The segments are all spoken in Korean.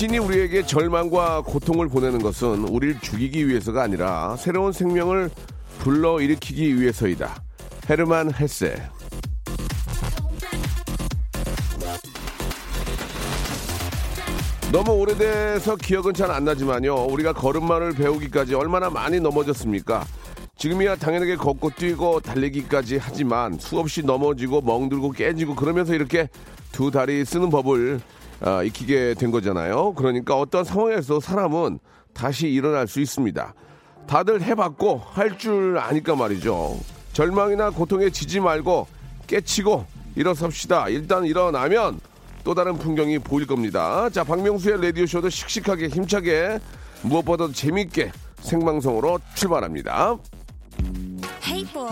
신이 우리에게 절망과 고통을 보내는 것은 우리를 죽이기 위해서가 아니라 새로운 생명을 불러일으키기 위해서이다 헤르만 헤세 너무 오래돼서 기억은 잘 안 나지만요. 우리가 걸음마를 배우기까지 얼마나 많이 넘어졌습니까? 지금이야 당연하게 걷고 뛰고 달리기까지 하지만 수없이 넘어지고 멍들고 깨지고 그러면서 이렇게 두 다리 쓰는 법을 아, 익히게 된 거잖아요. 그러니까 어떤 상황에서 사람은 다시 일어날 수 있습니다. 다들 해봤고 할 줄 아니까 말이죠. 절망이나 고통에 지지 말고 깨치고 일어섭시다. 일단 일어나면 또 다른 풍경이 보일 겁니다. 자, 박명수의 라디오쇼도 씩씩하게 힘차게 무엇보다도 재밌게 생방송으로 출발합니다. Hey boy,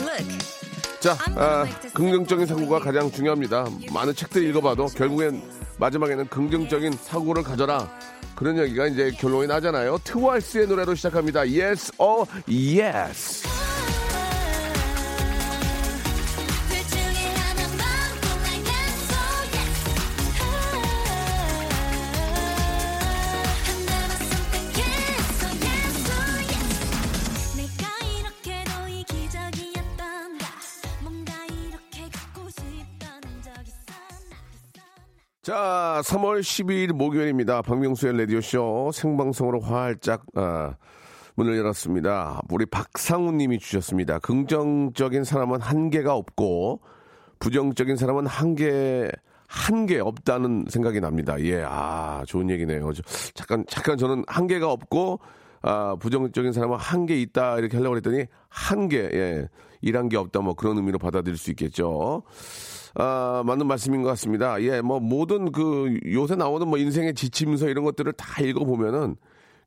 look. 자, 아, 긍정적인 사고가 가장 중요합니다. 많은 책들 읽어봐도 결국엔 마지막에는 긍정적인 사고를 가져라. 그런 얘기가 이제 결론이 나잖아요. 트와이스의 노래로 시작합니다. Yes or Yes. 자, 3월 12일 목요일입니다. 박명수의 라디오쇼 생방송으로 활짝 아, 문을 열었습니다. 우리 박상우 님이 주셨습니다. 긍정적인 사람은 한계가 없고 부정적인 사람은 한계 한계 없다는 생각이 납니다. 예, 아, 좋은 얘기네요. 저, 잠깐 잠깐 저는 한계가 없고 아, 부정적인 사람은 한계 있다 이렇게 하려고 했더니 한계 예. 일한 게 없다 뭐 그런 의미로 받아들일 수 있겠죠. 아, 맞는 말씀인 것 같습니다. 예, 뭐 모든 그 요새 나오는 뭐 인생의 지침서 이런 것들을 다 읽어보면은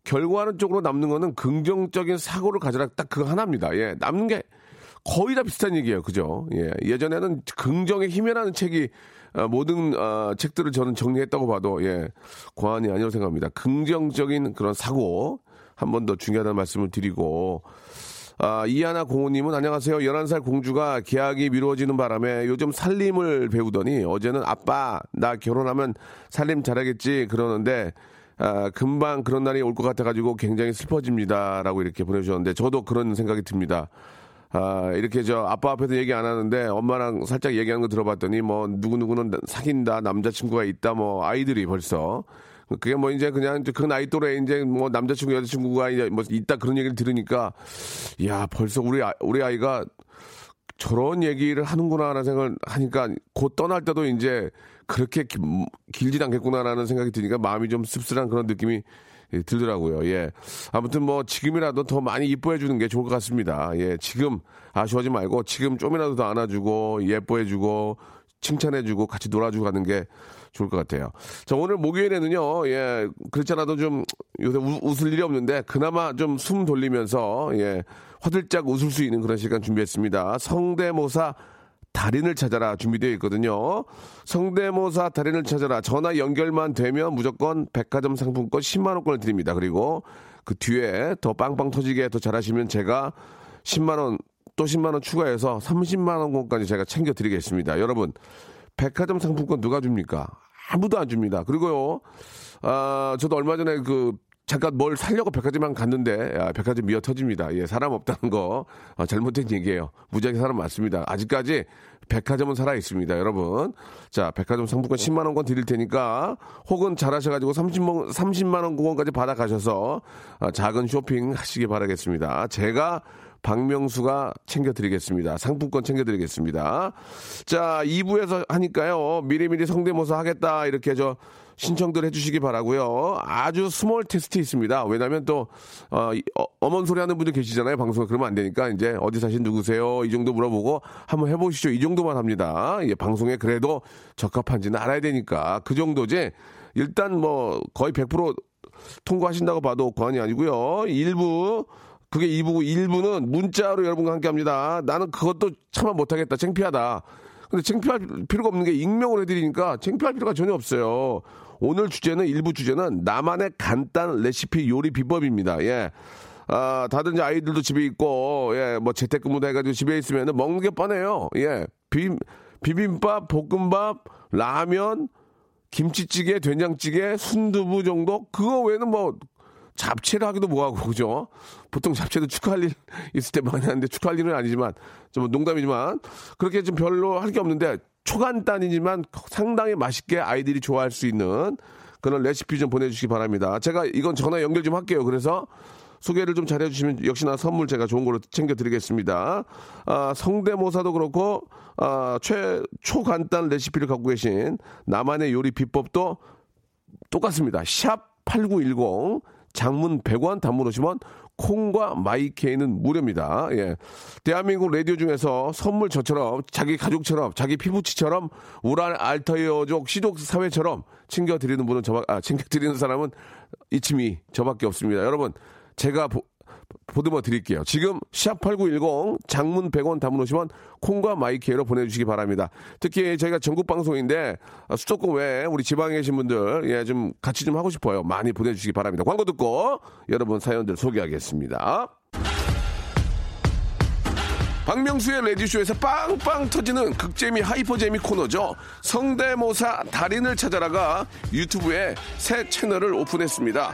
결과는 쪽으로 남는 거는 긍정적인 사고를 가져라 딱 그거 하나입니다. 예, 남는 게 거의 다 비슷한 얘기예요. 그죠? 예, 예전에는 긍정의 힘이라는 책이 아, 모든 아, 책들을 저는 정리했다고 봐도 예, 과언이 아니라고 생각합니다. 긍정적인 그런 사고 한 번 더 중요하다는 말씀을 드리고 아, 이하나 공호님은 안녕하세요. 11살 공주가 계약이 미루어지는 바람에 요즘 살림을 배우더니 어제는 아빠, 나 결혼하면 살림 잘하겠지 그러는데 아, 금방 그런 날이 올 것 같아가지고 굉장히 슬퍼집니다. 라고 이렇게 보내주셨는데 저도 그런 생각이 듭니다. 아, 이렇게 저 아빠 앞에서 얘기 안 하는데 엄마랑 살짝 얘기하는 거 들어봤더니 뭐 누구누구는 사귄다, 남자친구가 있다, 뭐 아이들이 벌써 그게 뭐 이제 그냥 그 나이 또래 이제 뭐 남자친구 여자친구가 이제 뭐 있다 그런 얘기를 들으니까 야 벌써 우리 아, 우리 아이가 저런 얘기를 하는구나라는 생각을 하니까 곧 떠날 때도 이제 그렇게 기- 길진 않겠구나라는 생각이 드니까 마음이 좀 씁쓸한 그런 느낌이 예, 들더라고요. 예. 아무튼 뭐 지금이라도 더 많이 이뻐해 주는 게 좋을 것 같습니다. 예. 지금 아쉬워하지 말고 지금 좀이라도 더 안아주고 예뻐해 주고 칭찬해 주고 같이 놀아주고 가는 게 좋을 것 같아요. 자, 오늘 목요일에는요, 예, 그렇잖아도 좀 요새 우- 웃을 일이 없는데 그나마 좀 숨 돌리면서, 예, 화들짝 웃을 수 있는 그런 시간 준비했습니다. 성대모사 달인을 찾아라 준비되어 있거든요. 성대모사 달인을 찾아라 전화 연결만 되면 무조건 백화점 상품권 10만 원권을 드립니다. 그리고 그 뒤에 더 빵빵 터지게 더 잘하시면 제가 10만 원 또 10만 원 추가해서 30만 원권까지 제가 챙겨 드리겠습니다. 여러분 백화점 상품권 누가 줍니까? 아무도 안 줍니다. 그리고요, 아, 저도 얼마 전에 그, 잠깐 뭘 살려고 백화점만 갔는데, 아, 백화점 미어 터집니다. 예, 사람 없다는 거, 아, 잘못된 얘기예요. 무지하게 사람 많습니다. 아직까지 백화점은 살아 있습니다, 여러분. 자, 백화점 상품권 10만 원권 드릴 테니까, 혹은 잘하셔가지고 30만, 30만원 구원까지 받아가셔서, 아, 작은 쇼핑 하시기 바라겠습니다. 제가 박명수가 챙겨드리겠습니다. 상품권 챙겨드리겠습니다. 자, 2부에서 하니까요. 미리미리 성대모사 하겠다. 이렇게 저 신청들 해주시기 바라고요 아주 small 테스트 있습니다. 왜냐면 또, 어, 이- 어, 소리 하는 분들 계시잖아요. 방송에 그러면 안 되니까 이제 어디 사신 누구세요? 이 정도 물어보고 한번 해보시죠. 이 정도만 합니다. 예, 방송에 그래도 적합한지는 알아야 되니까. 그 정도지. 일단 뭐 거의 100% 통과하신다고 봐도 과언이 아니고요. 일부 그게 2부고 1부는 문자로 여러분과 함께 합니다. 나는 그것도 차마 못하겠다. 창피하다. 근데 창피할 필요가 없는 게 익명으로 해드리니까 창피할 필요가 전혀 없어요. 오늘 주제는 일부 주제는 나만의 간단 레시피 요리 비법입니다. 예. 아, 다들 이제 아이들도 집에 있고, 예, 뭐 재택근무도 해가지고 집에 있으면 먹는 게 뻔해요. 예. 비, 비빔밥, 볶음밥, 라면, 김치찌개, 된장찌개, 순두부 정도? 그거 외에는 뭐, 잡채를 하기도 뭐하고, 그죠? 보통 잡채도 축하할 일 있을 때 많이 하는데 축하할 일은 아니지만, 좀 농담이지만, 그렇게 좀 별로 할 게 없는데, 초간단이지만 상당히 맛있게 아이들이 좋아할 수 있는 그런 레시피 좀 보내주시기 바랍니다. 제가 이건 전화 연결 좀 할게요. 그래서 소개를 좀 잘해주시면 역시나 선물 제가 좋은 걸로 챙겨드리겠습니다. 아, 성대모사도 그렇고 아, 최 초간단 레시피를 갖고 계신 나만의 요리 비법도 똑같습니다. 샵 8910 장문 100원 단문 오십원 콩과 마이케이는 무료입니다. 예. 대한민국 라디오 중에서 선물 저처럼 자기 가족처럼 자기 피붙이처럼 우랄 알타이어족 씨족 사회처럼 챙겨 드리는 분은 저 아, 챙겨 드리는 사람은 이치미 저밖에 없습니다. 여러분 제가 보, 보듬어 드릴게요. 지금 샵8910 장문 100원 단문 오십원 콩과 마이케이로 보내주시기 바랍니다. 특히 저희가 전국 방송인데 아, 수도권 외에 우리 지방에 계신 분들 예, 좀 같이 좀 하고 싶어요. 많이 보내주시기 바랍니다. 광고 듣고 여러분 사연들 소개하겠습니다. 박명수의 레디쇼에서 빵빵 터지는 극재미 하이퍼재미 코너죠. 성대모사 달인을 찾아라가 유튜브에 새 채널을 오픈했습니다.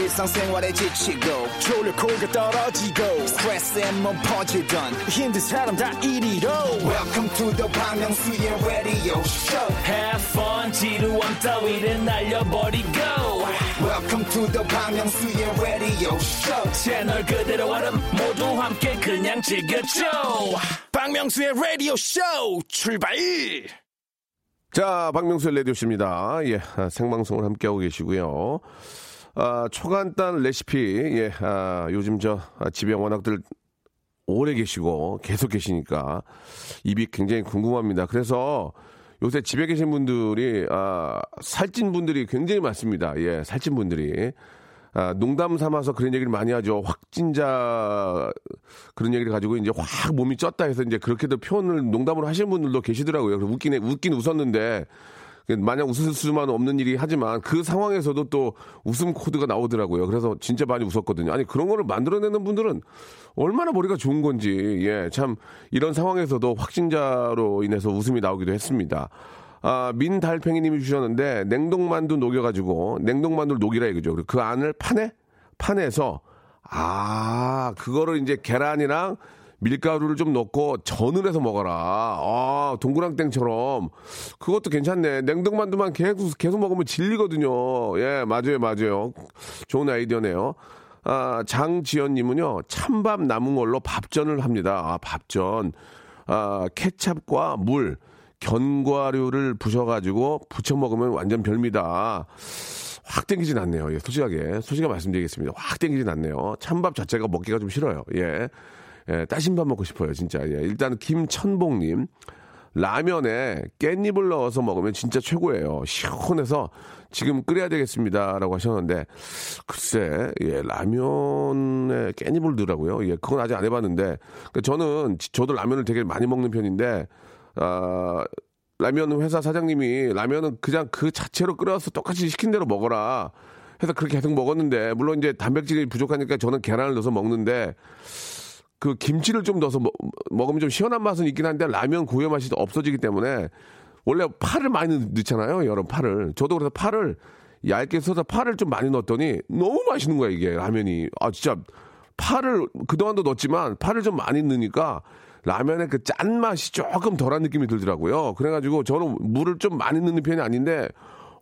일상생활에 지치고, 졸려 코가 떨어지고, 스트레스에 몸 퍼지던, 힘든 사람 다 이리로. welcome to the Bang Myung-soo's radio show Have fun 지루함 따위를 날려버리고 welcome to the Bang Myung-soo's radio show 채널 그대로 얼음 모두 함께 그냥 즐겨줘 박명수의 라디오 쇼 출발! 자, 박명수의 레디오씨입니다. 예, 아, 생방송을 함께하고 계시고요. 아, 초간단 레시피, 예, 아, 요즘 저 아, 집에 워낙들 오래 계시고 계속 계시니까 입이 굉장히 궁금합니다. 그래서 요새 집에 계신 분들이 아, 살찐 분들이 굉장히 많습니다. 예, 살찐 분들이. 아, 농담 삼아서 그런 얘기를 많이 하죠. 확진자 그런 얘기를 가지고 이제 확 몸이 쪘다 해서 이제 그렇게도 표현을 농담으로 하시는 분들도 계시더라고요. 그래서 웃긴, 웃긴 웃었는데 마냥 웃을 수만 없는 일이 하지만 그 상황에서도 또 웃음 코드가 나오더라고요. 그래서 진짜 많이 웃었거든요. 아니 그런 거를 만들어내는 분들은 얼마나 머리가 좋은 건지 예 참 이런 상황에서도 확진자로 인해서 웃음이 나오기도 했습니다. 아, 민달팽이님이 주셨는데 냉동만두 녹여가지고 냉동만두를 녹이라 이거죠. 그리고 그 안을 파내 파내서 아 그거를 이제 계란이랑 밀가루를 좀 넣고 전을 해서 먹어라. 아, 동그랑땡처럼. 그것도 괜찮네. 냉동만두만 계속, 계속 먹으면 질리거든요. 예, 맞아요, 맞아요. 좋은 아이디어네요. 아, 장지연님은요, 찬밥 남은 걸로 밥전을 합니다. 아, 밥전. 아, 케찹과 물, 견과류를 부셔가지고 부쳐 먹으면 완전 별미다. 확 땡기진 않네요. 예, 솔직하게. 솔직하게 말씀드리겠습니다. 확 땡기진 않네요. 찬밥 자체가 먹기가 좀 싫어요. 예. 예, 따신 밥 먹고 싶어요, 진짜. 예. 일단 김천봉님. 라면에 깻잎을 넣어서 먹으면 진짜 최고예요. 시원해서 지금 끓여야 되겠습니다. 라고 하셨는데, 글쎄, 예, 라면에 깻잎을 넣으라고요? 예, 그건 아직 안 해봤는데, 그러니까 저는, 지- 저도 라면을 되게 많이 먹는 편인데, 아, 라면 회사 사장님이 라면은 그냥 그 자체로 끓여서 똑같이 시킨 대로 먹어라. 해서 그렇게 계속 먹었는데, 물론 이제 단백질이 부족하니까 저는 계란을 넣어서 먹는데, 그 김치를 좀 넣어서 먹, 으면 좀 시원한 맛은 있긴 한데 라면 고유 맛이 없어지기 때문에 원래 파를 많이 넣- 넣잖아요. 여러 파를. 저도 그래서 파를 얇게 써서 파를 좀 많이 넣었더니 너무 맛있는 거야 이게 라면이. 아 진짜 파를 그동안도 넣었지만 파를 좀 많이 넣으니까 라면의 그 짠맛이 조금 덜한 느낌이 들더라고요. 그래가지고 저는 물을 좀 많이 넣는 편이 아닌데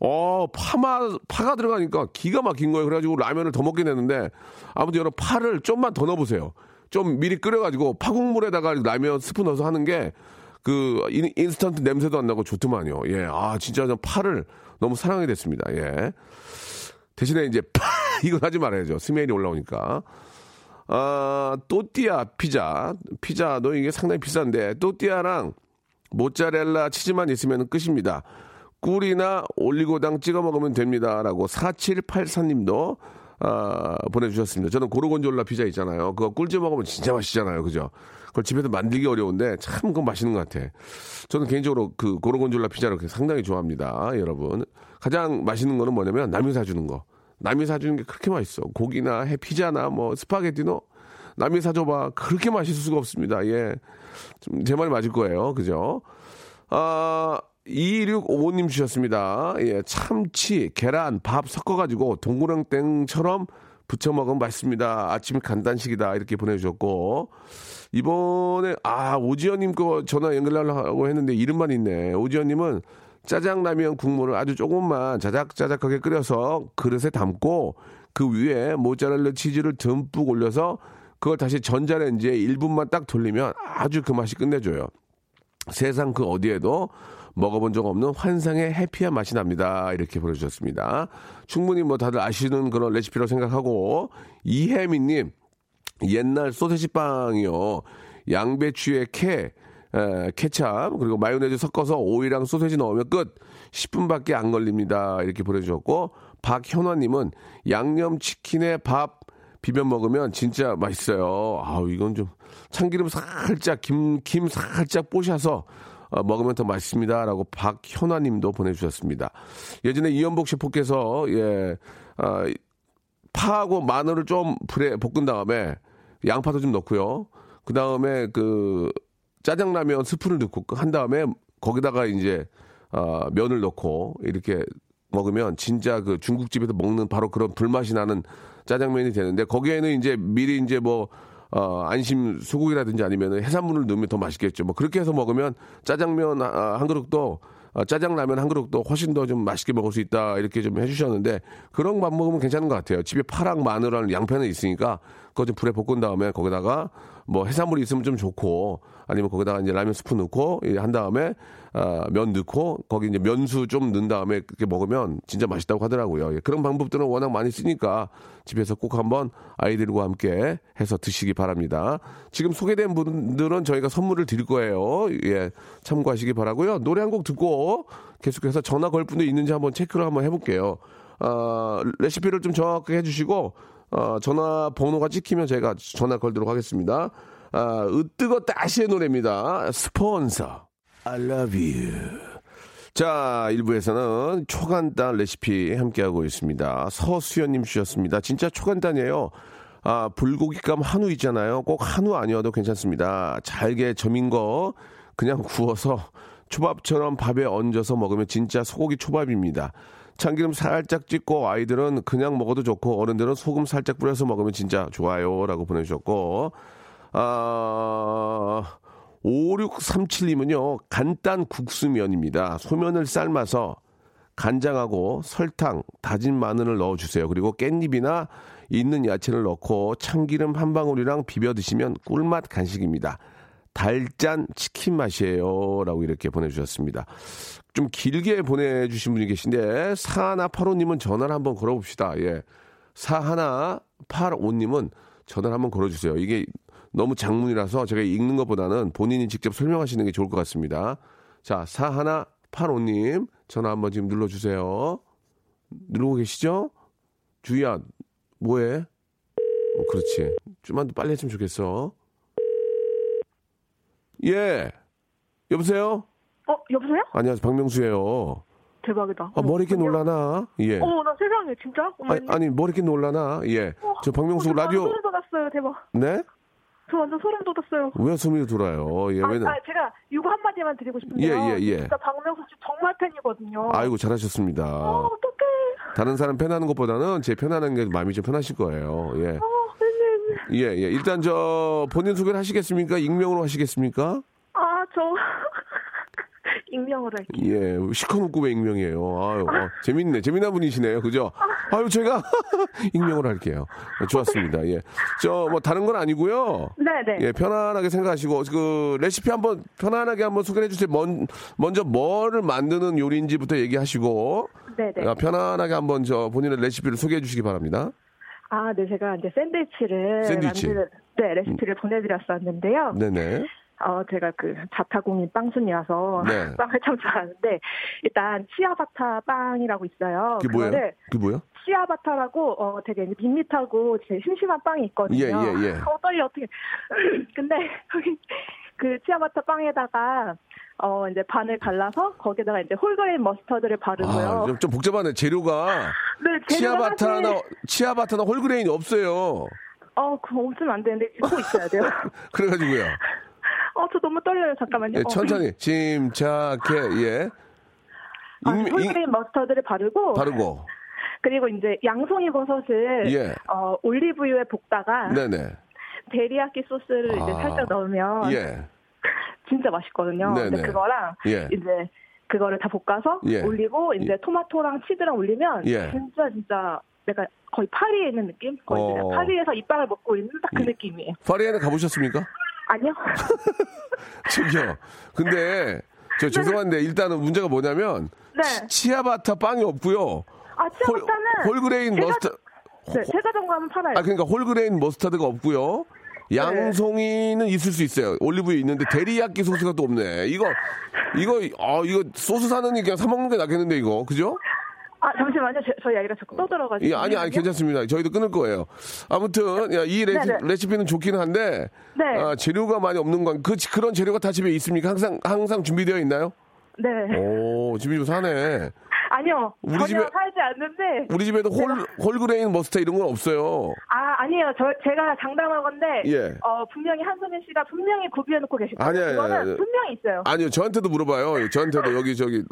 어 파마 파가 들어가니까 기가 막힌 거예요. 그래가지고 라면을 더 먹게 됐는데 아무튼 여러분 파를 좀만 더 넣어보세요. 좀 미리 끓여가지고 파국물에다가 라면 스프 넣어서 하는 게 그 인스턴트 냄새도 안 나고 좋더만요. 예, 아 진짜 저 파를 너무 사랑하게 됐습니다. 예. 대신에 이제 파 이건 하지 말아야죠. 스멜이 올라오니까. 아, 또띠아 피자. 피자도 이게 상당히 비싼데, 또띠아랑 모짜렐라 치즈만 있으면 끝입니다. 꿀이나 올리고당 찍어 먹으면 됩니다. 라고 4784님도 아, 보내주셨습니다. 저는 고르곤졸라 피자 있잖아요. 그거 꿀집 먹으면 진짜 맛있잖아요. 그죠? 그걸 집에서 만들기 어려운데 참 그건 맛있는 것 같아. 저는 개인적으로 그 고르곤졸라 피자를 상당히 좋아합니다. 여러분. 가장 맛있는 거는 뭐냐면 남이 사주는 거. 남이 사주는 게 그렇게 맛있어. 고기나 해 피자나 뭐 스파게티노 남이 사줘봐. 그렇게 맛있을 수가 없습니다. 예. 좀 제 말이 맞을 거예요. 그죠? 아, 2655님 주셨습니다. 예, 참치, 계란, 밥 섞어가지고 동그랑땡처럼 부쳐 먹으면 맛있습니다. 아침 간단식이다. 이렇게 보내주셨고. 이번에, 아, 오지연님 거 전화 연결하려고 했는데 이름만 있네. 오지연님은 짜장라면 국물을 아주 조금만 자작자작하게 끓여서 그릇에 담고 그 위에 모짜렐라 치즈를 듬뿍 올려서 그걸 다시 전자레인지에 1분만 딱 돌리면 아주 그 맛이 끝내줘요. 세상 그 어디에도 먹어본 적 없는 환상의 해피한 맛이 납니다. 이렇게 보내주셨습니다. 충분히 뭐 다들 아시는 그런 레시피라고 생각하고 이혜미님 옛날 소세지 빵이요. 양배추에 캐, 에, 케찹, 그리고 마요네즈 섞어서 오이랑 소세지 넣으면 끝. 10분밖에 안 걸립니다. 이렇게 보내주셨고, 박현화님은 양념 치킨에 밥 비벼 먹으면 진짜 맛있어요. 아우, 이건 좀 참기름 살짝, 김, 김 살짝 뽀셔서 어, 먹으면 더 맛있습니다. 라고 박현화님도 보내주셨습니다. 예전에 이연복 셰프께서, 예, 아, 파하고 마늘을 좀 불에 볶은 다음에 양파도 좀 넣고요. 그 다음에 그 짜장라면 스프를 넣고 한 다음에 거기다가 이제 어, 면을 넣고 이렇게 먹으면 진짜 그 중국집에서 먹는 바로 그런 불맛이 나는 짜장면이 되는데 거기에는 이제 미리 이제 뭐 어, 안심 소고기라든지 아니면 해산물을 넣으면 더 맛있겠죠. 뭐 그렇게 해서 먹으면 짜장면 아, 한 그릇도 어, 짜장라면 한 그릇도 훨씬 더 좀 맛있게 먹을 수 있다 이렇게 좀 해주셨는데 그런 밥 먹으면 괜찮은 것 같아요. 집에 파랑 마늘랑 양파는 있으니까 좀 불에 볶은 다음에 거기다가 뭐 해산물이 있으면 좀 좋고 아니면 거기다가 이제 라면 스프 넣고 이한 다음에 아, 면 넣고 거기 이제 면수 좀 넣은 다음에 그렇게 먹으면 진짜 맛있다고 하더라고요. 예, 그런 방법들은 워낙 많이 쓰니까 집에서 꼭 한번 아이들과 함께 해서 드시기 바랍니다. 지금 소개된 분들은 저희가 선물을 드릴 거예요. 예, 참고하시기 바라고요. 노래 한 곡 듣고 계속해서 전화 걸 분도 있는지 한번 체크를 한번 해볼게요. 아, 레시피를 좀 정확하게 해주시고 어, 전화 번호가 찍히면 저희가 전화 걸도록 하겠습니다. 아, 으뜨거 따시의 노래입니다. 스폰서. I love you. 자, 1부에서는 초간단 레시피 함께하고 있습니다. 서수연님 주셨습니다. 진짜 초간단이에요. 아, 불고기감 한우 있잖아요. 꼭 한우 아니어도 괜찮습니다. 잘게 점인 거 그냥 구워서 초밥처럼 밥에 얹어서 먹으면 진짜 소고기 초밥입니다. 참기름 살짝 찍고 아이들은 그냥 먹어도 좋고 어른들은 소금 살짝 뿌려서 먹으면 진짜 좋아요. 라고 보내주셨고, 아, 5637님은요, 간단 국수면입니다. 소면을 삶아서 간장하고 설탕, 다진 마늘을 넣어주세요. 그리고 깻잎이나 있는 야채를 넣고 참기름 한 방울이랑 비벼 드시면 꿀맛 간식입니다. 달짠 치킨 맛이에요. 라고 이렇게 보내주셨습니다. 좀 길게 보내주신 분이 계신데, 사하나 파로님은 전화를 한번 걸어봅시다. 예. 사하나 파로님은 전화를 한번 걸어주세요. 이게 너무 장문이라서 제가 읽는 것보다는 본인이 직접 설명하시는 게 좋을 것 같습니다. 자, 사하나 파로님 전화 한번 지금 눌러주세요. 누르고 계시죠? 주희야, 뭐해? 어, 그렇지. 좀만 더 빨리 했으면 좋겠어. 예. 여보세요? 어, 여보세요? 안녕하세요. 박명수예요. 대박이다. 아, 머리 이렇게 놀라나? 예. 어머, 나 세상에, 진짜? 아니, 아니, 머리 이렇게 놀라나? 예. 저 박명수 어, 라디오, 소리 받았어요, 대박. 네? 저 완전 소름 돋았어요. 왜 소문이 돌아요? 예, 아, 왜냐? 아, 제가 이거 한마디만 드리고 싶은데요. 예, 예, 예. 진짜 박명수 씨 정말 팬이거든요. 아이고 잘하셨습니다. 어, 어떡해. 다른 사람 편하는 것보다는 제 편하는 게 마음이 좀 편하실 거예요. 예. 어, 네, 네. 예, 예. 일단 저 본인 소개를 하시겠습니까? 익명으로 하시겠습니까? 아, 저 익명으로 할게요. 예, 시커멓고 익명이에요. 아유, 어, 재밌네. 재미난 분이시네요. 그죠? 아유, 제가 익명으로 할게요. 어, 좋았습니다. 예. 저, 뭐, 다른 건 아니고요. 네, 네. 예, 편안하게 생각하시고, 그, 레시피 한 번 편안하게 한번 소개해 주세요. 먼, 먼저 뭐를 만드는 요리인지부터 얘기하시고, 네, 네. 아, 편안하게 한번 저 본인의 레시피를 소개해 주시기 바랍니다. 아, 네, 제가 이제 샌드위치를 샌드위치. 음. 만드는 네, 레시피를 보내드렸었는데요. 네네. 어, 제가 그 자타공인 빵순이라서 네. 빵을 참 좋아하는데 일단 치아바타 빵이라고 있어요. 그게 뭐예요? 그게 뭐예요? 치아바타라고 어 되게 밋밋하고 제일 심심한 빵이 있거든요. 예, 예, 예. 어 떨려 어떻게? 근데 거기 그 치아바타 빵에다가 어 이제 반을 갈라서 거기다가 이제 whole grain 머스터드를 바르고요. 아, 좀, 좀 복잡하네. 재료가. 네, 치아바타나, 사실- 치아바타나 whole grain이 없어요. 어 그거 없으면 안 되는데 꼭 있어야 돼요. 그래가지고요. 어 저 너무 떨려요. 잠깐만요. 예, 어, 천천히. 침착해, 예. 아, 익- 익- whole grain 머스터드를 바르고 바르고. 그리고 이제 양송이 버섯을 예. 어, 올리브유에 볶다가 네네. 데리야끼 소스를 이제 아. 살짝 넣으면 예. 진짜 맛있거든요. 네네. 근데 그거랑 예. 이제 그거를 다 볶아서 예. 올리고 이제 예. 토마토랑 치즈랑 올리면 예. 진짜 진짜 내가 거의 파리에 있는 느낌? 거의 어. 파리에서 이빵을 먹고 있는 딱그 예. 느낌이에요. 파리에는 가보셨습니까? 아니요? 저기요. 근데, 저 죄송한데, 일단은 문제가 뭐냐면, 네. 치아바타 빵이 없고요. 아 치아바타는 whole grain 제가- 머스터, 네, 제과점 가면 팔아요. 아, 그러니까 whole grain 머스타드가 없고요. 양송이는 있을 수 있어요. 올리브유 있는데 데리야끼 소스가 또 없네. 이거 이거 아 이거 소스 사느니 그냥 사 먹는 게 낫겠는데 이거 그죠? 아 잠시만요. 제, 저희 아이가 자꾸 떠들어가지고. 예, 아니 아니 괜찮습니다. 저희도 끊을 거예요. 아무튼 야, 이 레시, 네네. 레시피는 좋기는 한데 네. 아, 재료가 많이 없는 건 그 그런 재료가 다 집에 있습니까? 항상 항상 준비되어 있나요? 네. 오 집이 좀 사네. 아니요. 우리 집에- 살지 않는데. 우리 집에도 whole whole grain 머스타 이런 건 없어요. 아 아니에요. 저 제가 장담할 건데. 예. 어 분명히 한수민 씨가 분명히 구비해놓고 계실 거예요. 아니야, 아니야, 아니야. 분명히 있어요. 아니요, 저한테도 물어봐요. 저한테도 여기 저기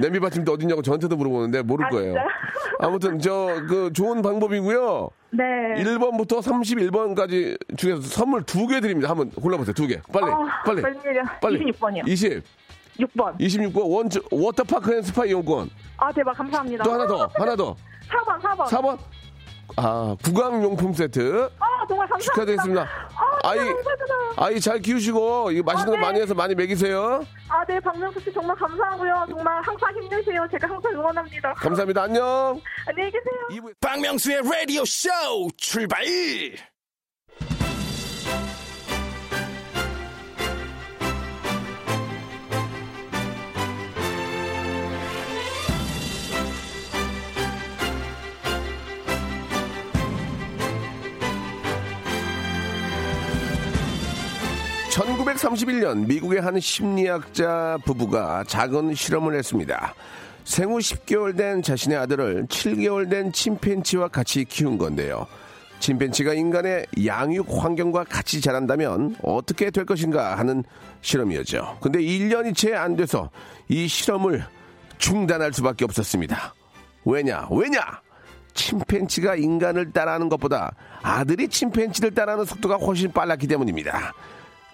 냄비 받침대 어딨냐고 저한테도 물어보는데 모를 아, 거예요. 아무튼 저 그 좋은 방법이고요. 네. 1번부터 31번까지 중에서 선물 두 개 드립니다. 한번 골라보세요. 두 개. 빨리. 아, 빨리. 빨리. 26번이요. 20. 6번. 26번 원 워터파크 and 스파 이용권. 아 대박 감사합니다. 또 하나 더. 하나 더. 4번 4번. 4번. 아, 구강용품 세트. 아 정말 감사합니다. 축하드리겠습니다. 아, 아이, 감사합니다. 아이 잘 키우시고 이거 맛있는 거 네. 많이 해서 많이 먹이세요. 아, 네, 박명수 씨 정말 감사하고요. 정말 항상 힘내세요. 제가 항상 응원합니다. 감사합니다. 안녕. 안녕히 계세요. 박명수의 라디오 쇼 출발! (1931년) 미국의 한 심리학자 부부가 작은 실험을 했습니다. 생후 10개월 된 자신의 아들을 7개월 된 침팬치와 같이 키운 건데요. 침팬치가 인간의 양육 환경과 같이 자란다면 어떻게 될 것인가 하는 실험이었죠. 근데 1년이 채 안 돼서 이 실험을 중단할 수밖에 없었습니다. 왜냐 왜냐? 침팬치가 인간을 따라하는 것보다 아들이 침팬치를 따라하는 속도가 훨씬 빨랐기 때문입니다.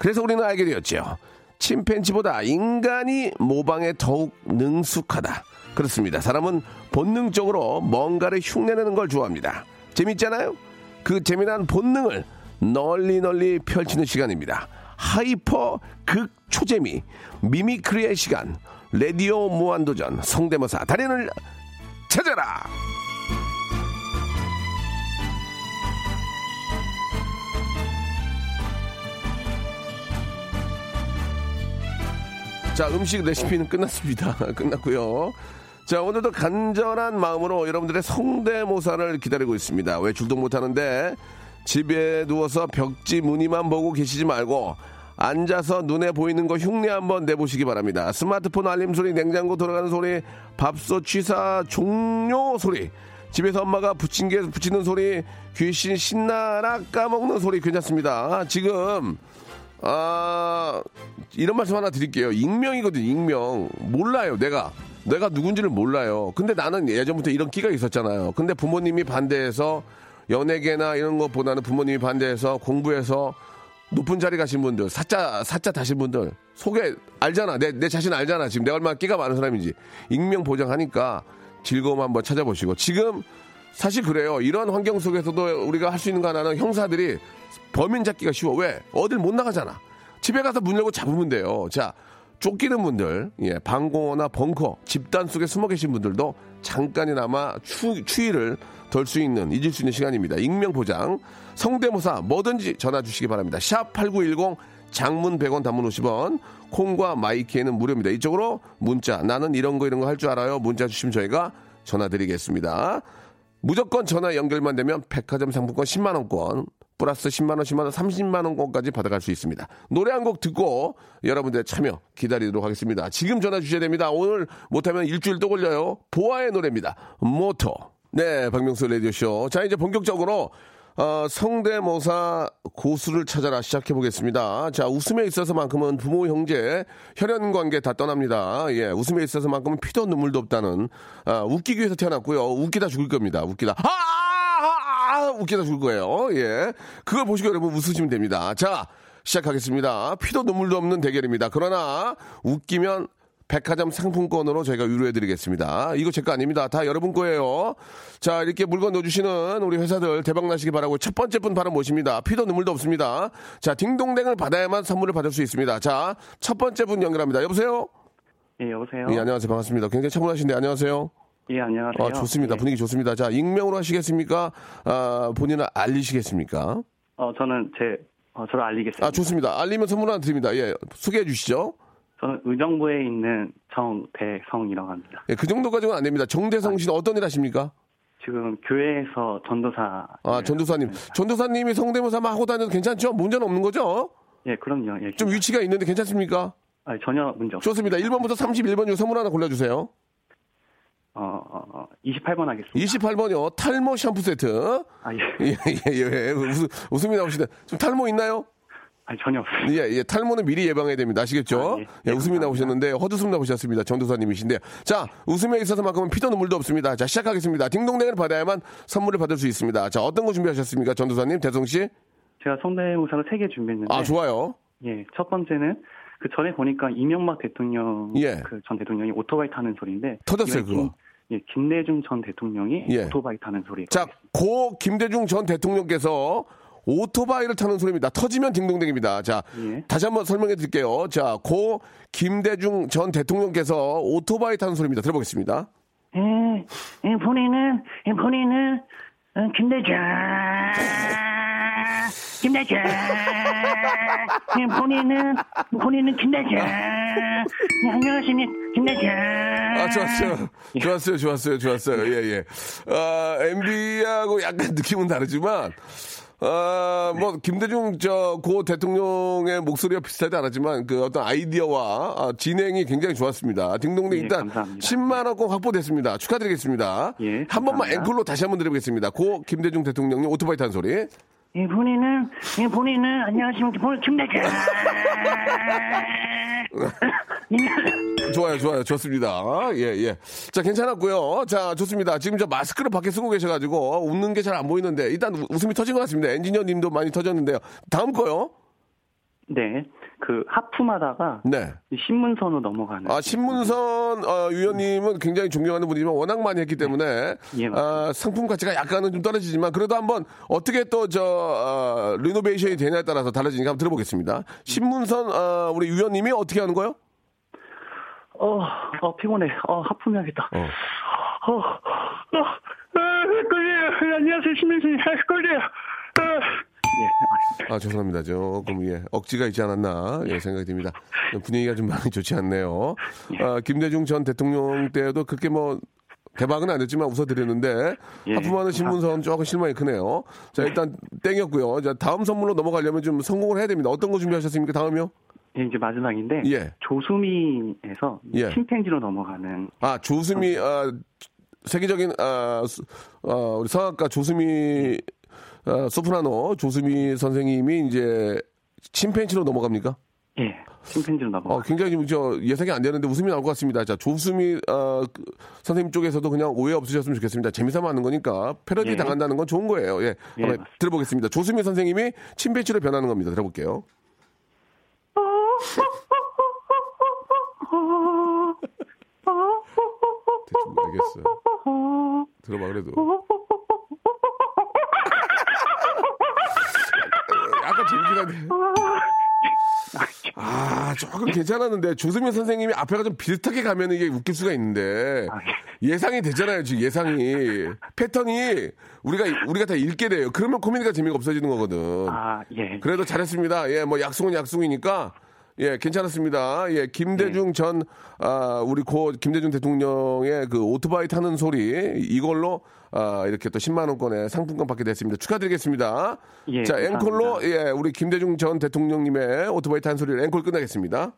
그래서 우리는 알게 되었죠. 침팬치보다 인간이 모방에 더욱 능숙하다. 그렇습니다. 사람은 본능적으로 뭔가를 흉내내는 걸 좋아합니다. 재밌잖아요? 그 재미난 본능을 널리 널리 펼치는 시간입니다. hyper 극 초재미 mimicry의 시간 레디오 무한도전 성대모사 달인을 찾아라. 자, 음식 레시피는 끝났습니다. 끝났고요. 자, 오늘도 간절한 마음으로 여러분들의 성대모사를 기다리고 있습니다. 왜 출동 못하는데 집에 누워서 벽지 무늬만 보고 계시지 말고 앉아서 눈에 보이는 거 흉내 한번 내보시기 바랍니다. 스마트폰 알림 소리, 냉장고 돌아가는 소리, 밥솥 취사 종료 소리, 집에서 엄마가 부침개 붙이는 소리, 귀신 신나라 까먹는 소리 괜찮습니다. 지금 아 이런 말씀 하나 드릴게요. 익명이거든 익명. 몰라요 내가. 내가 누군지를 몰라요. 근데 나는 예전부터 이런 끼가 있었잖아요. 근데 부모님이 반대해서 연예계나 이런 것보다는 부모님이 반대해서 공부해서 높은 자리 가신 분들, 사자, 사자 다신 분들, 속에 알잖아. 내, 내 자신 알잖아. 지금 내가 얼마나 끼가 많은 사람인지. 익명 보장하니까 즐거움 한번 찾아보시고. 지금 사실 그래요. 이런 환경 속에서도 우리가 할 수 있는 거 하나는 형사들이 범인 잡기가 쉬워. 왜? 어딜 못 나가잖아. 집에 가서 문 열고 잡으면 돼요. 자, 쫓기는 분들, 예, 방공호나 벙커, 집단 속에 숨어 계신 분들도 잠깐이나마 추, 추위를 덜 수 있는, 잊을 수 있는 시간입니다. 익명 보장, 성대모사 뭐든지 전화 주시기 바랍니다. 샵 8910, 장문 100원, 단문 50원, 콩과 마이키에는 무료입니다. 이쪽으로 문자, 나는 이런 거 이런 거 할 줄 알아요. 문자 주시면 저희가 전화 드리겠습니다. 무조건 전화 연결만 되면 백화점 상품권 10만원권, 플러스 10만원, 10만원, 30만원권까지 받아갈 수 있습니다. 노래 한 곡 듣고 여러분들의 참여 기다리도록 하겠습니다. 지금 전화 주셔야 됩니다. 오늘 못하면 일주일 또 걸려요. 보아의 노래입니다. 모토. 네, 박명수 라디오쇼. 자, 이제 본격적으로 어, 성대모사 고수를 찾아라 시작해 보겠습니다. 자, 웃음에 있어서만큼은 부모, 형제, 혈연 관계 다 떠납니다. 예, 웃음에 있어서만큼은 피도 눈물도 없다는 아, 웃기기 위해서 태어났고요. 웃기다 죽을 겁니다. 웃기다. 아, 아, 아, 웃기다 죽을 거예요. 예, 그걸 보시고 여러분 웃으시면 됩니다. 자, 시작하겠습니다. 피도 눈물도 없는 대결입니다. 그러나 웃기면 백화점 상품권으로 저희가 유료해드리겠습니다. 이거 제 거 아닙니다. 다 여러분 거예요. 자, 이렇게 물건 넣어주시는 우리 회사들 대박 나시기 바라고 첫 번째 분 바로 모십니다. 피도 눈물도 없습니다. 자, 딩동댕을 받아야만 선물을 받을 수 있습니다. 자, 첫 번째 분 연결합니다. 여보세요? 예, 여보세요? 예, 안녕하세요. 반갑습니다. 굉장히 차분하신데, 안녕하세요. 예, 안녕하세요. 아, 좋습니다. 예. 분위기 좋습니다. 자, 익명으로 하시겠습니까? 아, 본인을 알리시겠습니까? 어, 저는 제, 어, 저를 알리겠습니다. 아, 좋습니다. 알리면 선물 하나 드립니다. 예, 소개해 주시죠. 저는 의정부에 있는 정대성이라고 합니다. 예, 그 정도까지는 안 됩니다. 정대성 씨는 어떤 일 하십니까? 지금 교회에서 전도사. 아, 전도사님. 전도사님이 성대모사 막 하고 다녀도 괜찮죠? 문제는 없는 거죠? 예, 그럼요. 예, 좀 위치가 있는데 괜찮습니까? 아, 전혀 문제 없습니다. 좋습니다. 1번부터 31번 중 선물 하나 골라주세요. 어, 어, 어, 28번 하겠습니다. 28번이요. 탈모 샴푸 세트. 아, 예. 예, 예, 예. 웃음, 웃음이 나오시네. 좀 탈모 있나요? 아, 전혀 없습니다. 예, 예. 탈모는 미리 예방해야 됩니다. 아시겠죠? 아, 예. 예, 웃음이 감사합니다. 나오셨는데 헛웃음 나오셨습니다. 전도사님이신데. 자, 웃음에 있어서만큼은 피도 눈물도 없습니다. 자, 시작하겠습니다. 딩동댕을 받아야만 선물을 받을 수 있습니다. 자, 어떤 거 준비하셨습니까? 전도사님, 대성 씨? 제가 성대모사를 3개 준비했는데. 아, 좋아요. 예, 첫 번째는 그 전에 보니까 이명박 대통령, 예. 그전 대통령이 오토바이 타는 소리인데. 터졌어요, 그거. 김, 예, 김대중 전 대통령이 예. 오토바이 타는 소리. 자, 고 김대중 전 대통령께서 오토바이를 타는 소리입니다. 터지면 딩동댕입니다. 자, 예. 다시 한번 설명해 드릴게요. 자, 고 김대중 전 대통령께서 오토바이 타는 소리입니다. 들어보겠습니다. 예, 예, 본인은, 예, 본인은, 어, 김대중, 김대중, 예, 본인은, 본인은 김대중, 예, 안녕하십니까, 김대중. 아, 좋았어요. 좋았어요. 좋았어요. 좋았어요. 예, 예. 아, MB하고 약간 느낌은 다르지만, 아, 뭐, 김대중, 저, 고 대통령의 목소리가 비슷하지 않았지만, 그 어떤 아이디어와 아, 진행이 굉장히 좋았습니다. 딩동댕 예, 일단 감사합니다. 10만원권 확보됐습니다. 축하드리겠습니다. 예, 한 번만. 앵콜로 다시 한번 드려보겠습니다. 고 김대중 대통령님 오토바이 탄 소리. 예, 본인은, 예, 본인은, 안녕하십니까, 본, 김대중. 좋아요, 좋아요. 좋습니다. 예, 예. 자, 괜찮았고요. 자, 좋습니다. 지금 저 마스크를 밖에 쓰고 계셔가지고 웃는 게 잘 안 보이는데 일단 우- 웃음이 터진 것 같습니다. 엔지니어 님도 많이 터졌는데요. 다음 거요. 네, 그 하품하다가 네. 이 신문선으로 넘어가는. 아, 신문선 어, 위원님은 굉장히 존경하는 분이지만 워낙 많이 했기 때문에 예, 맞습니다. 아, 상품 가치가 약간은 좀 떨어지지만 그래도 한번 어떻게 또저 어, 리노베이션이 되냐에 따라서 달라지니까 한번 들어보겠습니다. 신문선 어, 우리 위원님이 어떻게 하는 거요? 어, 어 피곤해. 어 하품해야겠다. 어. 어, 어, 아, 헷갈려요. 안녕하세요, 신민수님. 아, 헷갈려요. 아. 예, 아, 죄송합니다. 조금, 예, 억지가 있지 않았나, 예, 생각이 듭니다. 분위기가 좀 많이 좋지 않네요. 아, 김대중 전 대통령 때도 그렇게 뭐, 대박은 안 됐지만 웃어드렸는데, 예, 하품하는 신문선 조금 실망이 크네요. 자, 일단 땡겼고요. 자, 다음 선물로 넘어가려면 좀 성공을 해야 됩니다. 어떤 거 준비하셨습니까? 다음이요? 예, 이제 마지막인데 예. 조수미에서 예. 침팬지로 넘어가는 아, 조수미, 아, 세계적인 아, 수- 어, 우리 성악가 조수미 어, 소프라노 조수미 선생님이 이제 침팬지로 넘어갑니까? 예, 침팬지로 넘어가. 어, 굉장히 지금 저 예상이 안 되는데 웃음이 나올 것 같습니다. 자, 조수미 어, 그 선생님 쪽에서도 그냥 오해 없으셨으면 좋겠습니다. 재미삼아 하는 거니까 패러디 예. 당한다는 건 좋은 거예요. 예, 예, 한번. 들어보겠습니다. 조수미 선생님이 침팬지로 변하는 겁니다. 들어볼게요. 대충 알겠어. 들어봐 그래도. 약간 재밌긴 한데. 아, 조금 괜찮았는데, 조수민 선생님이 앞에가 좀 비슷하게 가면 이게 웃길 수가 있는데, 아, 예상이 되잖아요, 지금 예상이. 패턴이, 우리가, 우리가 다 읽게 돼요. 그러면 코미디가 재미가 없어지는 거거든. 아, 예. 그래도 잘했습니다. 예, 뭐 약속은 약속이니까 예, 괜찮았습니다. 예, 김대중 네. 전 아, 우리 고 김대중 대통령의 그 오토바이 타는 소리 이걸로 아, 이렇게 또 10만 원권의 상품권 받게 됐습니다. 축하드리겠습니다. 예, 자, 감사합니다. 앵콜로 예, 우리 김대중 전 대통령님의 오토바이 타는 소리를 앵콜 끝나겠습니다.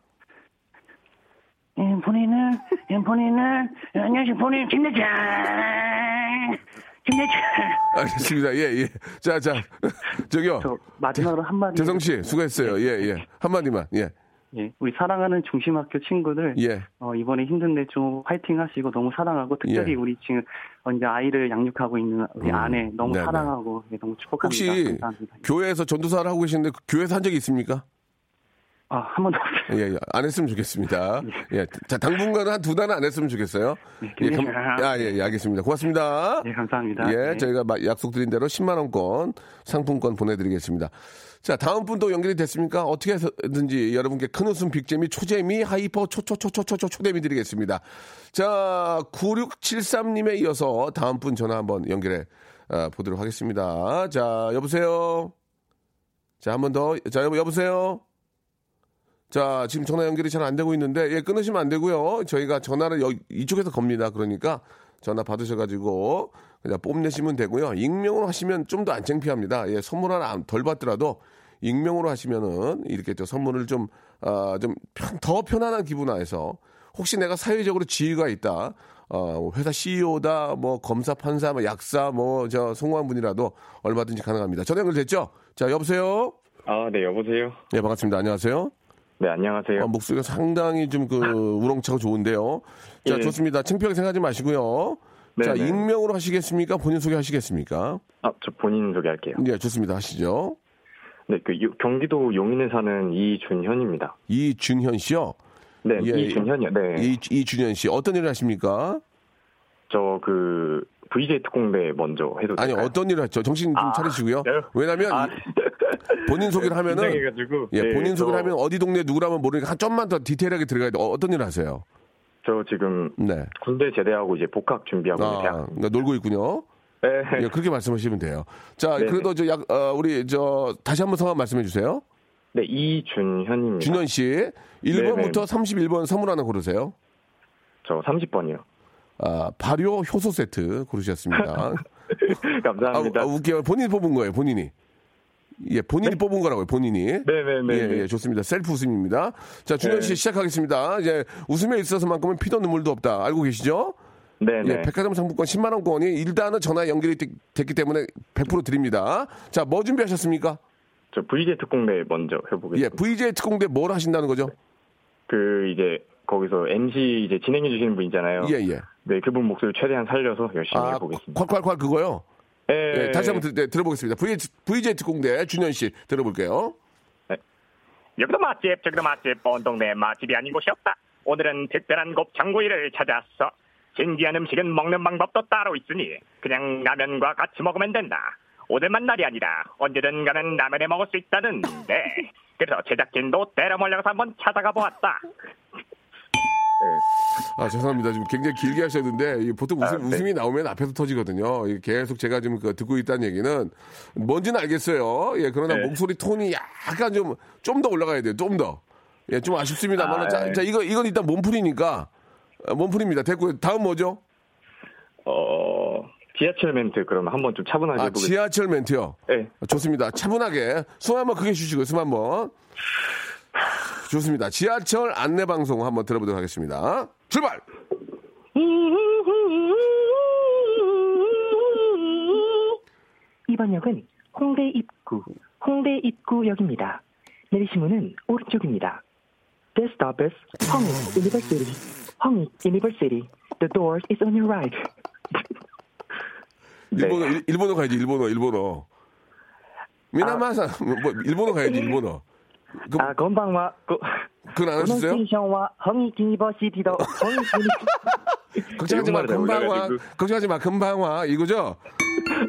예, 본인은, 예, 본인은, 예, 안녕하세요, 본인, 김대장! 김대장! 알겠습니다. 예, 예. 자, 자. 저기요. 저 마지막으로 한마디. 재성 씨, 수고했어요. 예, 예. 한마디만. 예. 예, 우리 사랑하는 중심학교 친구들. 예. 어, 이번에 힘든데 좀 화이팅 하시고 너무 사랑하고 특별히 예. 우리 지금 어, 이제 아이를 양육하고 있는 우리 음, 아내 너무 네네. 사랑하고 예, 너무 축복합니다. 혹시 감사합니다. 교회에서 전도사를 하고 계시는데 그 교회에서 한 적이 있습니까? 아, 한 번도 없어요. 예, 예, 안 했으면 좋겠습니다. 예, 자, 당분간은 한 두 달은 안 했으면 좋겠어요. 예, 감, 아, 예, 예, 알겠습니다. 고맙습니다. 예, 감사합니다. 예, 네. 저희가 마- 약속드린 대로 10만원권 상품권 보내드리겠습니다. 자, 다음 분도 연결이 됐습니까? 어떻게 해서든지 여러분께 큰 웃음, big재미, 초재미, hyper, 초초초초초초 초재미 드리겠습니다. 자, 9673님에 이어서 다음 분 전화 한번 연결해 아, 보도록 하겠습니다. 자, 여보세요? 자, 한번 더. 자, 여보, 여보세요? 자, 지금 전화 연결이 잘 안 되고 있는데, 예, 끊으시면 안 되고요. 저희가 전화를 여, 이쪽에서 겁니다. 그러니까 전화 받으셔가지고 그냥 뽐내시면 되고요. 익명으로 하시면 좀 더 안 창피합니다. 예, 선물 하나 안- 덜 받더라도 익명으로 하시면은 이렇게 저 선물을 좀, 아, 좀 편, 더 편안한 기분 하에서 혹시 내가 사회적으로 지위가 있다. 어, 회사 CEO다, 뭐, 검사, 판사, 뭐, 약사, 뭐, 저, 성공한 분이라도 얼마든지 가능합니다. 전화 연결됐죠? 자, 여보세요? 아, 네, 여보세요? 네, 반갑습니다. 안녕하세요. 네, 안녕하세요. 어, 목소리가 상당히 좀 그 우렁차고 좋은데요. 자, 예. 좋습니다. 창피하게 생각하지 마시고요. 자, 네네. 익명으로 하시겠습니까? 본인 소개 하시겠습니까? 아, 저 본인 소개할게요. 네, 좋습니다. 하시죠. 네, 그 요- 경기도 용인에 사는 이준현입니다. 이준현 씨요. 네, 예, 이준현이요. 네. 이, 이준현 씨. 어떤 일을 하십니까? 저 그 VJ 특공대 먼저 해도 아니, 될까요? 어떤 일을 하죠? 정신 좀 아, 차리시고요. 네. 왜냐면 아, 이- 본인 소개를 하면은. 예, 네, 본인 소개를 저- 하면 어디 동네 누구라면 모르니까 한 좀만 더 디테일하게 들어가야 돼. 어, 어떤 일을 하세요? 저 지금 네. 군대 제대하고 이제 복학 준비하고 아, 대학. 놀고 있군요. 네. 예, 그렇게 말씀하시면 돼요. 자, 네네. 그래도 저 약, 어, 우리 저 다시 한번 성함 말씀해 주세요. 네, 이준현입니다. 준현 씨, 1번부터 31번 선물 하나 고르세요. 저 30번이요. 아, 발효 효소 세트 고르셨습니다. 감사합니다. 아, 아, 웃겨요. 본인이 뽑은 거예요, 본인이. 예, 본인이 뽑은 거라고요, 본인이. 네네네. 예, 예, 좋습니다. 셀프 웃음입니다. 자, 준현 씨 네. 시작하겠습니다. 이제 웃음에 있어서만큼은 피도 눈물도 없다. 알고 계시죠? 네네. 예, 백화점 상품권 10만 원권이 일단은 전화 연결이 됐- 됐기 때문에 100% 드립니다. 자, 뭐 준비하셨습니까? 저 VJ 특공대 먼저 해보겠습니다. 예, VJ 특공대 뭘 하신다는 거죠? 그 이제 거기서 MC 이제 진행해 주시는 분 있잖아요. 예, 예. 네, 그분 목소리 최대한 살려서 열심히 아, 해보겠습니다. 콸콸콸 그거요? 예, 예, 다시 한번 들, 네, 들어보겠습니다. VJ, VJ 특공대 준현 씨 들어볼게요. 여기도 맛집, 저기도 맛집, 온 동네 맛집이 아닌 곳이 없다. 오늘은 특별한 곱창구이를 찾았어. 신기한 음식은 먹는 방법도 따로 있으니 그냥 라면과 같이 먹으면 된다. 오늘만 날이 아니라 언제든 가는 라면에 먹을 수 있다는데 그래서 제작진도 때려 몰려가서 한번 찾아가 보았다. 아, 죄송합니다. 지금 굉장히 길게 하셨는데, 이 보통 웃음, 아, 네. 웃음이 나오면 앞에서 터지거든요. 이 계속 제가 지금 그 듣고 있다는 얘기는 뭔지는 알겠어요. 예, 그러나 네. 목소리 톤이 약간 좀, 좀 더 올라가야 돼요. 좀 더. 예, 좀 아쉽습니다만. 아, 자, 네. 자, 이거, 이건 일단 몸풀이니까. 어, 몸풀입니다. 됐고, 다음 뭐죠? 어 지하철 멘트 그러면 한번 좀 차분하게 아, 해보겠습니다. 지하철 멘트요. 네. 좋습니다. 차분하게. 숨 한번 크게 쉬시고요. 숨 한번. 좋습니다. 지하철 안내 방송 한번 들어보도록 하겠습니다. 출발! 이번 역은 홍대 입구, 홍대 입구역입니다. 내리실 문은 오른쪽입니다. This stop is Hongik University. Hongik University. The door is on your right. 일본어, 일, 본어 가야지, 일본어, 일본어. みなさま, 뭐, 일본어 가야지, 일본어. 그, 아, こんばんは, 그, 그건 안 하셨어요? University도 홍익 University. 걱정하지 마, 일본말을 금방 와. 몰라가지고. 걱정하지 마, 금방 와. 이거죠?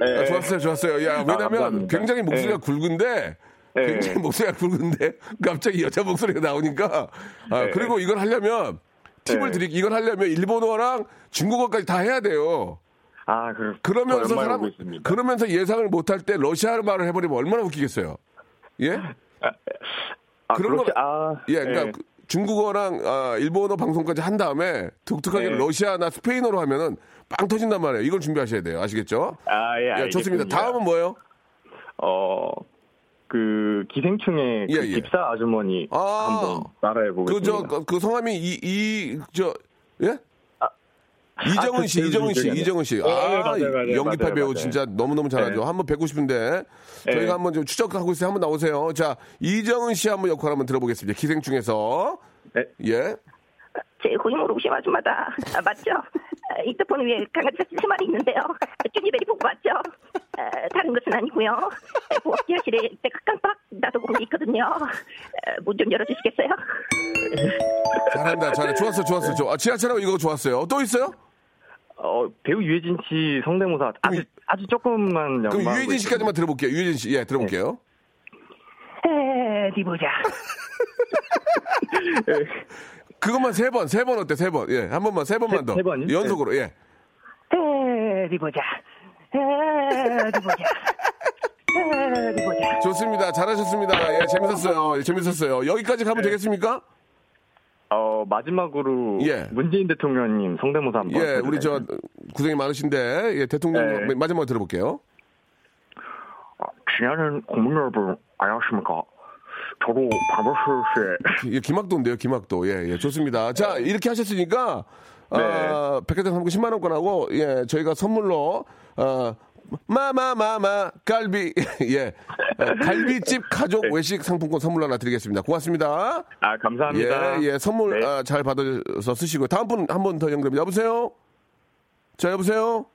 예. 아, 좋았어요, 좋았어요. 야, 왜냐면 감사합니다. 굉장히 목소리가 예. 굵은데, 예. 굉장히 목소리가 굵은데, 갑자기 여자 목소리가 나오니까, 아, 예. 그리고 이걸 하려면, 팁을 예. 드리, 이걸 하려면 일본어랑 중국어까지 다 해야 돼요. 아, 그, 그러면서 사람. 그러면서 예상을 못할 때 러시아 말을 해버리면 얼마나 웃기겠어요? 예? 아, 그런 그렇지. 거- 아, 예, 그러니까 예. 그 중국어랑 아, 일본어 방송까지 한 다음에 독특하게 네. 러시아나 스페인어로 하면은 빵 터진단 말이에요. 이걸 준비하셔야 돼요. 아시겠죠? 아, 예, 예, 좋습니다. 다음은 뭐예요? 어, 그 기생충의 예, 그 예. 집사 아주머니 아. 한번 따라해 그, 보겠습니다. 저, 그, 그 성함이 이, 이, 저, 예? 이정은 아, 씨, 그 이정은 씨, 이정은 씨. 나요. 네, 아, 맞아요, 맞아요, 연기파 맞아요, 배우 맞아요. 진짜 너무너무 잘하죠. 네. 한번 뵙고 싶은데, 저희가 네. 한번 좀 추적하고 있어요. 한번 나오세요. 자, 이정은 씨 한번 역할 한번 들어보겠습니다. 기생충에서. 네. 예. 제 고임으로 오신 아줌마다 아, 맞죠? 아, 인터폰 위에 강아지 사진 세 마리 있는데요. 쭈니베리 보고 왔죠? 아, 다른 것은 아니고요. 아, 내가 깜빡 온게 있거든요. 아, 문좀 열어주시겠어요? 잘한다, 잘해. 좋았어, 좋았어. 좋아. 아, 지하철하고 이거 좋았어요. 또 있어요? 어, 배우 유해진 씨 성대모사 아주 아주 조금만 그럼 유해진 씨까지만 들어볼게요. 유해진 씨, 예, 들어볼게요. 어디 보자. 그것만 세 번, 세 번 어때? 세 번. 예, 한 번만, 세 번만 세- 더. 세 번이요? 연속으로, 예. 어디 보자. 어디 보자. 어디 보자. 좋습니다. 잘하셨습니다. 예, 재밌었어요. 예, 재밌었어요. 여기까지 가면 되겠습니까? 어, 마지막으로 예. 문재인 대통령님 성대모사 한번 예, 우리 저 고생이 많으신데 예, 대통령 네. 마지막으로 들어볼게요. 지나는 국민 여러분 안녕하십니까? 저도 예, 김학도인데요, 김학도. 예, 예, 좋습니다. 자, 이렇게 하셨으니까 네. 아, 백화점 상품 10만 원권하고 예, 저희가 선물로 어, 마마마마 갈비 예 어, 갈비집 가족 외식 상품권 선물 하나 드리겠습니다. 고맙습니다. 아 감사합니다. 예, 예, 선물 네. 아, 잘 받아서 쓰시고 다음 분 한 번 더 연결. 여보세요. 자, 여보세요.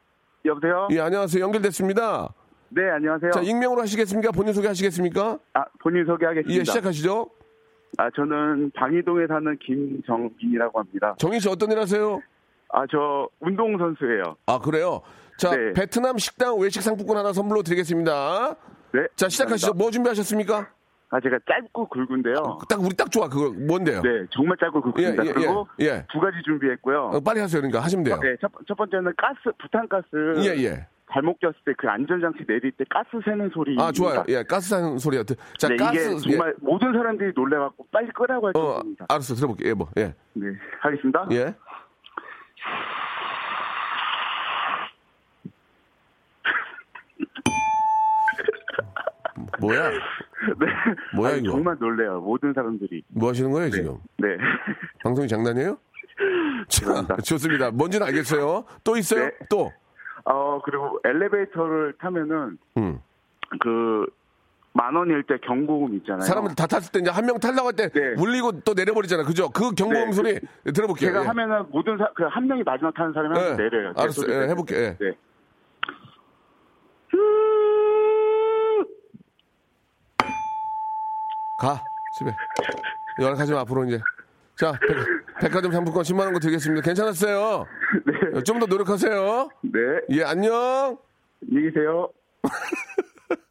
여보세요? 예, 안녕하세요. 연결됐습니다. 네, 안녕하세요. 자, 익명으로 하시겠습니까? 본인 소개하시겠습니까? 아, 본인 소개하겠습니다. 예, 시작하시죠. 아, 저는 방이동에 사는 김정빈이라고 합니다. 정인 씨 어떤 일 하세요? 아, 저 운동 선수예요. 아, 그래요? 자, 네. 베트남 식당 외식 상품권 하나 선물로 드리겠습니다. 네. 자, 시작하시죠. 뭐 준비하셨습니까? 아, 제가 짧고 굵은데요. 딱 우리 딱 좋아. 그거 뭔데요? 네, 정말 짧고 굵습니다. 예, 예, 그리고 예, 예. 두 가지 준비했고요. 어, 빨리 하세요. 그러니까 하시면 돼요. 네, 첫, 첫 번째는 가스, 부탄가스. 예, 예. 발목 꼈을 때 그 안전장치 내릴 때 가스 새는 소리. 아, 좋아요. 예, 가스 사는 소리가. 드- 자, 네, 가스. 이게 정말 모든 사람들이 놀래갖고 빨리 끄라고 할 예. 어. 알았어. 들어볼게요. 예, 뭐. 예. 네, 하겠습니다. 예. 뭐야? 네. 뭐야, 아니, 이거? 정말 놀래요. 모든 사람들이. 뭐 하시는 거예요, 지금? 네. 방송이 장난이에요? 자, 좋습니다. 뭔지는 알겠어요. 또 있어요? 네. 또. 어, 그리고 엘리베이터를 타면은 음. 그 만 원일 때 경고음 있잖아요. 사람들 다 탔을 때 이제 한 명 탈라고 할때 울리고 또 내려버리잖아. 그죠? 그 경고음 네, 소리 들어볼게요. 제가 예. 하면은 모든 사, 그 한 명이 마지막 타는 사람이 예. 한번 내려요. 제 알았어. 예, 때문에. 해볼게요. 예. 네. 가 집에. 연락하지 마 앞으로 이제. 자 백, 화점 상품권 10만 원거 드리겠습니다. 괜찮았어요? 좀더 노력하세요. 네. 예 안녕. 안녕히 계세요.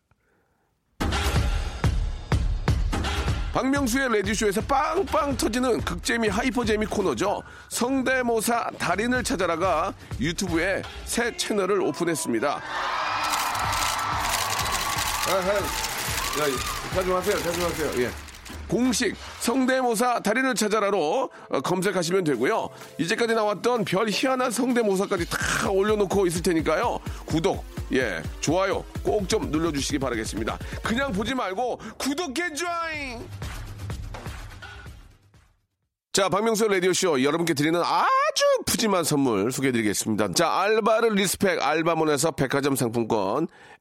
박명수의 레디쇼에서 빵빵 터지는 극재미 하이퍼재미 코너죠. 성대모사 달인을 찾아라가 유튜브에 새 채널을 오픈했습니다. 아, 아, 야, 자중하세요, 자중하세요. 예. 공식 성대모사 달인을 찾아라로 어, 검색하시면 되고요. 이제까지 나왔던 별 희한한 성대모사까지 다 올려놓고 있을 테니까요. 구독, 예, 좋아요 꼭 좀 눌러주시기 바라겠습니다. 그냥 보지 말고 구독해 줘잉! 자, 박명수 라디오쇼 여러분께 드리는 아주 푸짐한 선물 소개해드리겠습니다. 자, 알바를 respect 알바몬에서 백화점 상품권,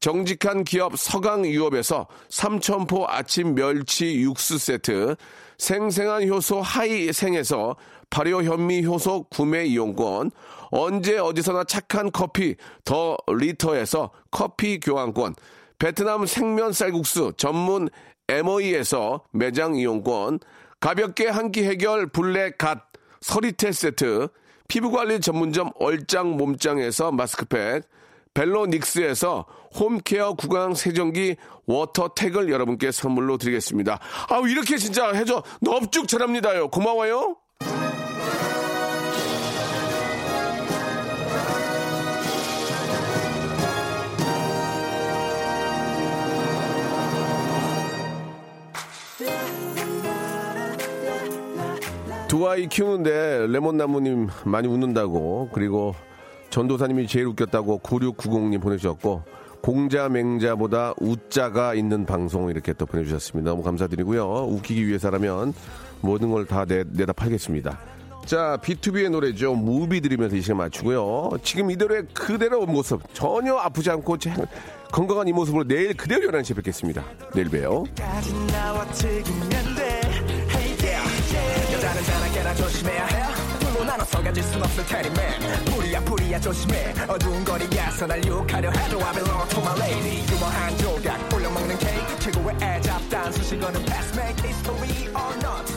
정직한 기업 서강유업에서 삼천포 아침 멸치 육수 세트, 생생한 효소 하이생에서 발효 현미 효소 구매 이용권, 언제 어디서나 착한 커피 더 리터에서 커피 교환권, 베트남 생면 쌀국수 전문 MOE에서 매장 이용권, 가볍게 한 끼 해결 black 갓 서리태 세트, 피부관리 전문점 얼짱 몸짱에서 마스크팩, 벨로닉스에서 홈케어 구강 세정기 워터택을 여러분께 선물로 드리겠습니다. 아우 이렇게 진짜 해줘 넙죽 잘합니다요. 고마워요. 두 아이 키우는데 레몬나무님 많이 웃는다고 그리고 전도사님이 제일 웃겼다고 9690님 보내주셨고 공자 맹자보다 우자가 있는 방송 이렇게 또 보내주셨습니다. 너무 감사드리고요. 웃기기 위해서라면 모든 걸 다 내다 팔겠습니다. 자, B2B의 노래죠. 무비 들으면서 이 시간 맞추고요. 지금 이대로의 그대로 모습 전혀 아프지 않고 제- 건강한 이 모습으로 내일 그대로 11시에 뵙겠습니다. 내일 봬요. 둘로 나눠서 가질 순 없을 테니 man. 불이야 불이야 조심해. 어두운 거리에서 날 유혹하려 해도 I belong to my lady. 유머한 조각 올려먹는 케이크 최고의 애잡단 수식어는 make history or not